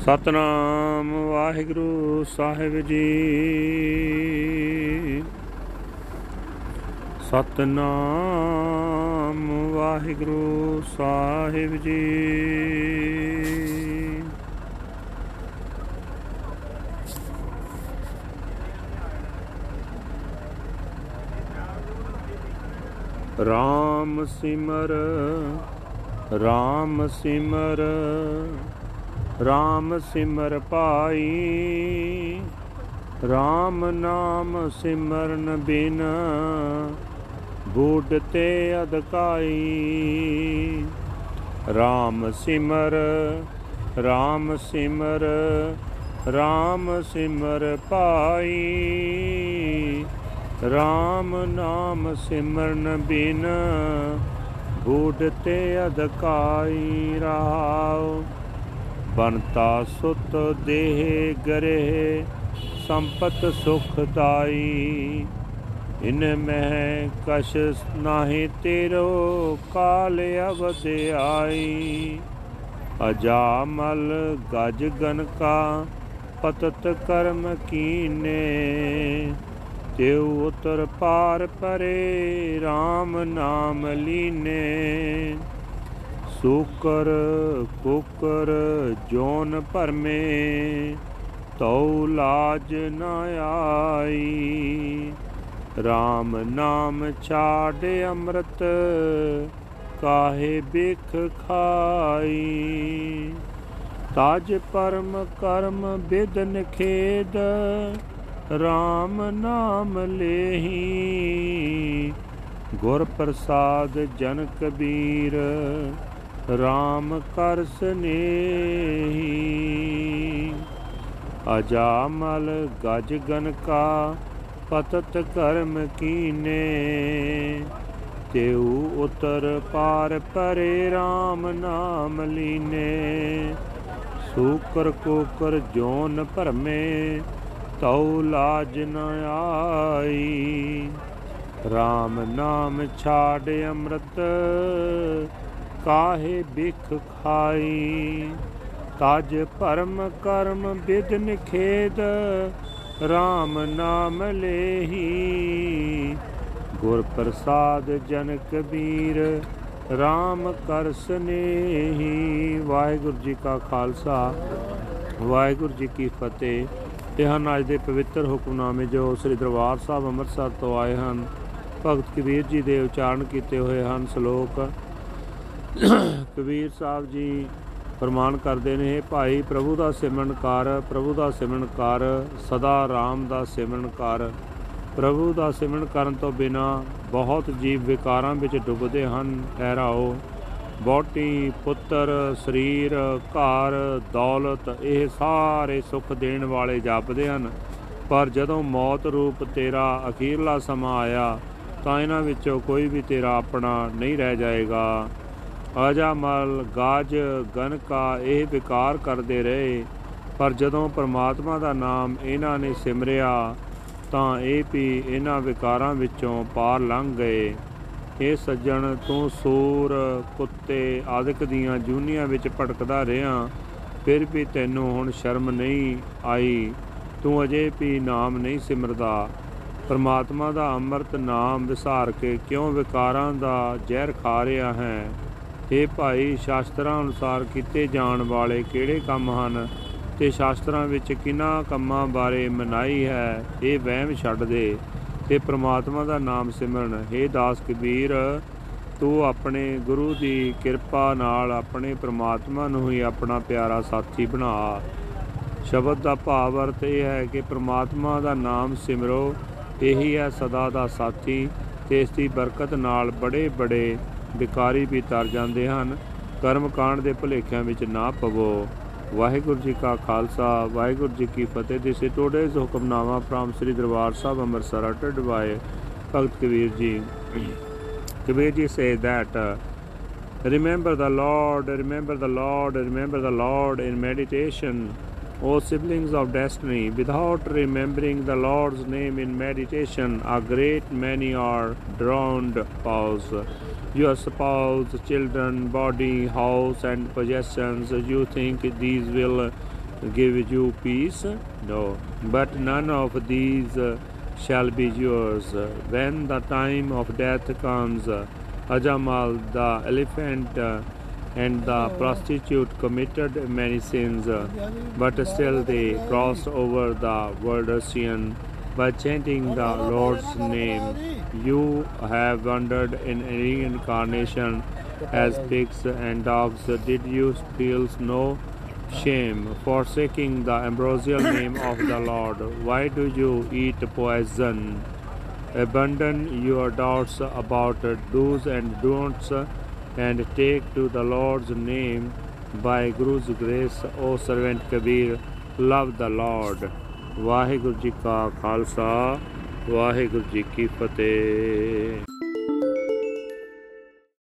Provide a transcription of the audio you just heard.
ਸਤਨਾਮ ਵਾਹਿਗੁਰੂ ਸਾਹਿਬ ਜੀ। ਸਤਨਾਮ ਵਾਹਿਗੁਰੂ ਸਾਹਿਬ ਜੀ। ਰਾਮ ਸਿਮਰ ਰਾਮ ਸਿਮਰ। ਰਾਮ ਸਿਮਰ ਪਾਈ। ਰਾਮ ਨਾਮ ਸਿਮਰਨ ਬਿਨ ਬੂਢ ਤੇ ਅਦਕਾਈ ਰਾਮ ਸਿਮਰ ਰਾਮ ਸਿਮਰ ਰਾਮ ਸਿਮਰ ਪਾਈ। ਰਾਮ ਨਾਮ ਸਿਮਰਨ ਬਿਨ ਬੂਢ ਤੇ ਅਦਕਾਈ ਰਹਾਉ ਬਨਤਾ ਸੁਤ ਦੇਹ ਗਰੇ ਸੰਪਤ ਸੁਖ ਦਾਈ ਇਨ ਮਹਿ ਕਛ ਨਾਹੀ ਤੇਰੋ ਕਾਲ ਅਵਦ ਆਈ ਅਜਾਮਲ ਗਜ ਗਨ ਕਾ ਪਤਤ ਕਰਮ ਕੀਨੇ। ਤਿਉ ਉਤਰ ਪਾਰ ਪਰੇ RAM ਨਾਮ ਲੀਨੇ। ਸੂਕਰ ਕੁਕਰ ਜੋਨ ਭਰਮੇ, ਤਉ ਲਾਜ ਨ ਆਈ। RAM ਨਾਮ ਛਾੜ ਅੰਮ੍ਰਿਤ, ਕਾਹੇ ਬਿਖ ਖਾਈ। ਤਾਜ ਪਰਮ ਕਰਮ ਬਿਦਨ ਖੇਦ RAM ਨਾਮ ਲੇਹੀ। ਗੁਰ ਪ੍ਰਸਾਦ ਜਨ ਕਬੀਰ RAM ਕਰ ਸਨੇਹੀ ਅਜਾਮਲ ਗਜ ਗਨ ਕਾ ਪਤਤ ਕਰਮ ਕੀਨੇ। ਤੇਉ ਉਤਰ ਪਾਰ ਪਰੇ RAM ਨਾਮ ਲੀਨੇ। ਸੂਕਰ ਕੋਕਰ ਜੋਨ ਭਰਮੇ, ਤਉ ਲਾਜ ਨ ਆਈ। RAM ਨਾਮ ਛਾੜ ਅੰਮ੍ਰਿਤ ਕਾਹੇ ਬਿਖ ਖਾਈ? ਤਜ ਭਰਮ ਕਰਮ ਬਿਦਨ ਖੇਦ RAM ਨਾਮ ਲੇਹੀ। ਗੁਰ ਪ੍ਰਸਾਦ ਜਨ ਕਬੀਰ RAM ਕਰ ਸਨੇਹੀ ਵਾਹਿਗੁਰੂ ਜੀ ਕਾ ਖਾਲਸਾ, ਵਾਹਿਗੁਰੂ ਜੀ ਕੀ ਫਤਿਹ। ਇਹ ਹਨ ਅੱਜ ਦੇ ਪਵਿੱਤਰ ਹੁਕਮਨਾਮੇ ਜੋ ਸ੍ਰੀ ਦਰਬਾਰ ਸਾਹਿਬ ਅੰਮ੍ਰਿਤਸਰ ਤੋਂ ਆਏ ਹਨ, ਭਗਤ ਕਬੀਰ ਜੀ ਦੇ ਉਚਾਰਨ ਕੀਤੇ ਹੋਏ ਹਨ ਸ਼ਲੋਕ। ਕਬੀਰ ਸਾਹਿਬ ਜੀ ਫਰਮਾਨ ਕਰਦੇ ਨੇ ਇਹ ਭਾਈ ਪ੍ਰਭੂ ਦਾ ਸਿਮਰਨ ਕਰ, ਪ੍ਰਭੂ ਦਾ ਸਿਮਰਨ ਕਰ, ਸਦਾ RAM ਦਾ ਸਿਮਰਨ ਕਰ। ਪ੍ਰਭੂ ਦਾ ਸਿਮਰਨ ਕਰਨ ਤੋਂ ਬਿਨਾ ਬਹੁਤ ਜੀਵ ਵਿਕਾਰਾਂ ਵਿੱਚ ਡੁੱਬਦੇ ਹਨ, ਠਹਿਰਾਓ। ਬੋਟੀ ਪੁੱਤਰ, ਸਰੀਰ, ਘਰ, ਦੌਲਤ, ਇਹ ਸਾਰੇ ਸੁੱਖ ਦੇਣ ਵਾਲੇ ਜਾਪਦੇ ਹਨ। ਪਰ ਜਦੋਂ ਮੌਤ ਰੂਪ ਤੇਰਾ ਅਖੀਰਲਾ ਸਮਾਂ ਆਇਆ, ਤਾਂ ਇਹਨਾਂ ਵਿੱਚੋਂ ਕੋਈ ਵੀ ਤੇਰਾ ਆਪਣਾ ਨਹੀਂ ਰਹਿ ਜਾਏਗਾ। ਅਜਾਮਲ ਗਾਜ ਗਨਕਾ ਇਹ ਵਿਕਾਰ ਕਰਦੇ ਰਹੇ। ਪਰ ਜਦੋਂ ਪ੍ਰਮਾਤਮਾ ਦਾ ਨਾਮ ਇਹਨਾਂ ਨੇ ਸਿਮਰਿਆ, ਤਾਂ ਇਹ ਵੀ ਇਹਨਾਂ ਵਿਕਾਰਾਂ ਵਿੱਚੋਂ ਪਾਰ ਲੰਘ ਗਏ। ਇਹ ਸੱਜਣ, ਤੂੰ ਸੂਰ ਕੁੱਤੇ ਆਦਿਕ ਦੀਆਂ ਜੂਨੀਆਂ ਵਿੱਚ ਭਟਕਦਾ ਰਿਹਾ, ਫਿਰ ਵੀ ਤੈਨੂੰ ਹੁਣ ਸ਼ਰਮ ਨਹੀਂ ਆਈ। ਤੂੰ ਅਜੇ ਵੀ ਨਾਮ ਨਹੀਂ ਸਿਮਰਦਾ। ਪਰਮਾਤਮਾ ਦਾ ਅੰਮ੍ਰਿਤ ਨਾਮ ਵਿਸਾਰ ਕੇ ਕਿਉਂ ਵਿਕਾਰਾਂ ਦਾ ਜ਼ਹਿਰ ਖਾ ਰਿਹਾ ਹੈ? ਇਹ ਭਾਈ, ਸ਼ਾਸਤਰਾਂ ਅਨੁਸਾਰ ਕੀਤੇ ਜਾਣ ਵਾਲੇ ਕਿਹੜੇ ਕੰਮ ਹਨ ਤੇ ਸ਼ਾਸਤਰਾਂ ਵਿੱਚ ਕਿਹਨਾਂ ਕੰਮਾਂ ਬਾਰੇ ਮਨਾਈ ਹੈ, ਇਹ ਵਹਿਮ ਛੱਡ ਦੇ। ਤੇ ਪ੍ਰਮਾਤਮਾ ਦਾ ਨਾਮ ਸਿਮਰਨ। हे ਦਾਸ ਕਬੀਰ, ਤੂੰ ਆਪਣੇ ਗੁਰੂ ਦੀ ਕਿਰਪਾ ਨਾਲ ਆਪਣੇ ਪ੍ਰਮਾਤਮਾ ਨੂੰ ਹੀ ਆਪਣਾ ਪਿਆਰਾ ਸਾਥੀ ਬਣਾ। ਸ਼ਬਦ ਦਾ ਭਾਵ ਅਰਥ ਇਹ ਹੈ ਕਿ ਪ੍ਰਮਾਤਮਾ ਦਾ ਨਾਮ ਸਿਮਰੋ, ਇਹੀ ਹੈ ਸਦਾ ਦਾ ਸਾਥੀ ਤੇ ਇਸ ਦੀ ਬਰਕਤ ਨਾਲ ਬੜੇ ਬੜੇ ਵਿਕਾਰੀ ਵੀ ਤਰ ਜਾਂਦੇ ਹਨ। ਕਰਮ ਕਾਂਡ ਦੇ ਭੁਲੇਖਿਆਂ ਵਿੱਚ ਨਾ ਪਵੋ। ਵਾਹਿਗੁਰੂ ਜੀ ਕਾ ਖਾਲਸਾ। ਵਾਹਿਗੁਰੂ ਜੀ ਕੀ ਫਤਿਹ। This is today's Hukamnama from Sri Darbar Sahib Amritsar uttered by Bhagat Kabir ji Kabir ji say that uh, remember the lord remember the lord remember the lord in meditation O siblings of destiny, without remembering the Lord's name in meditation, a great many are drowned paws. Your spouse, children, body, house, and possessions, you think these will give you peace? No. But none of these shall be yours. When the time of death comes, Ajamal the elephant and the prostitute committed many sins, uh, but still they crossed over the world ocean by chanting the Lord's name. You have wandered in reincarnation as pigs and dogs. Did you feel no shame forsaking the ambrosial name of the Lord? Why do you eat poison? Abandon your doubts about do's and don'ts and take to the Lord's name by Guru's grace, O servant Kabir. Love the Lord. Waheguru ji ਕਾ ਖਾਲਸਾ ਵਾਹਿਗੁਰੂ ਜੀ ਕੀ ਫਤਿਹ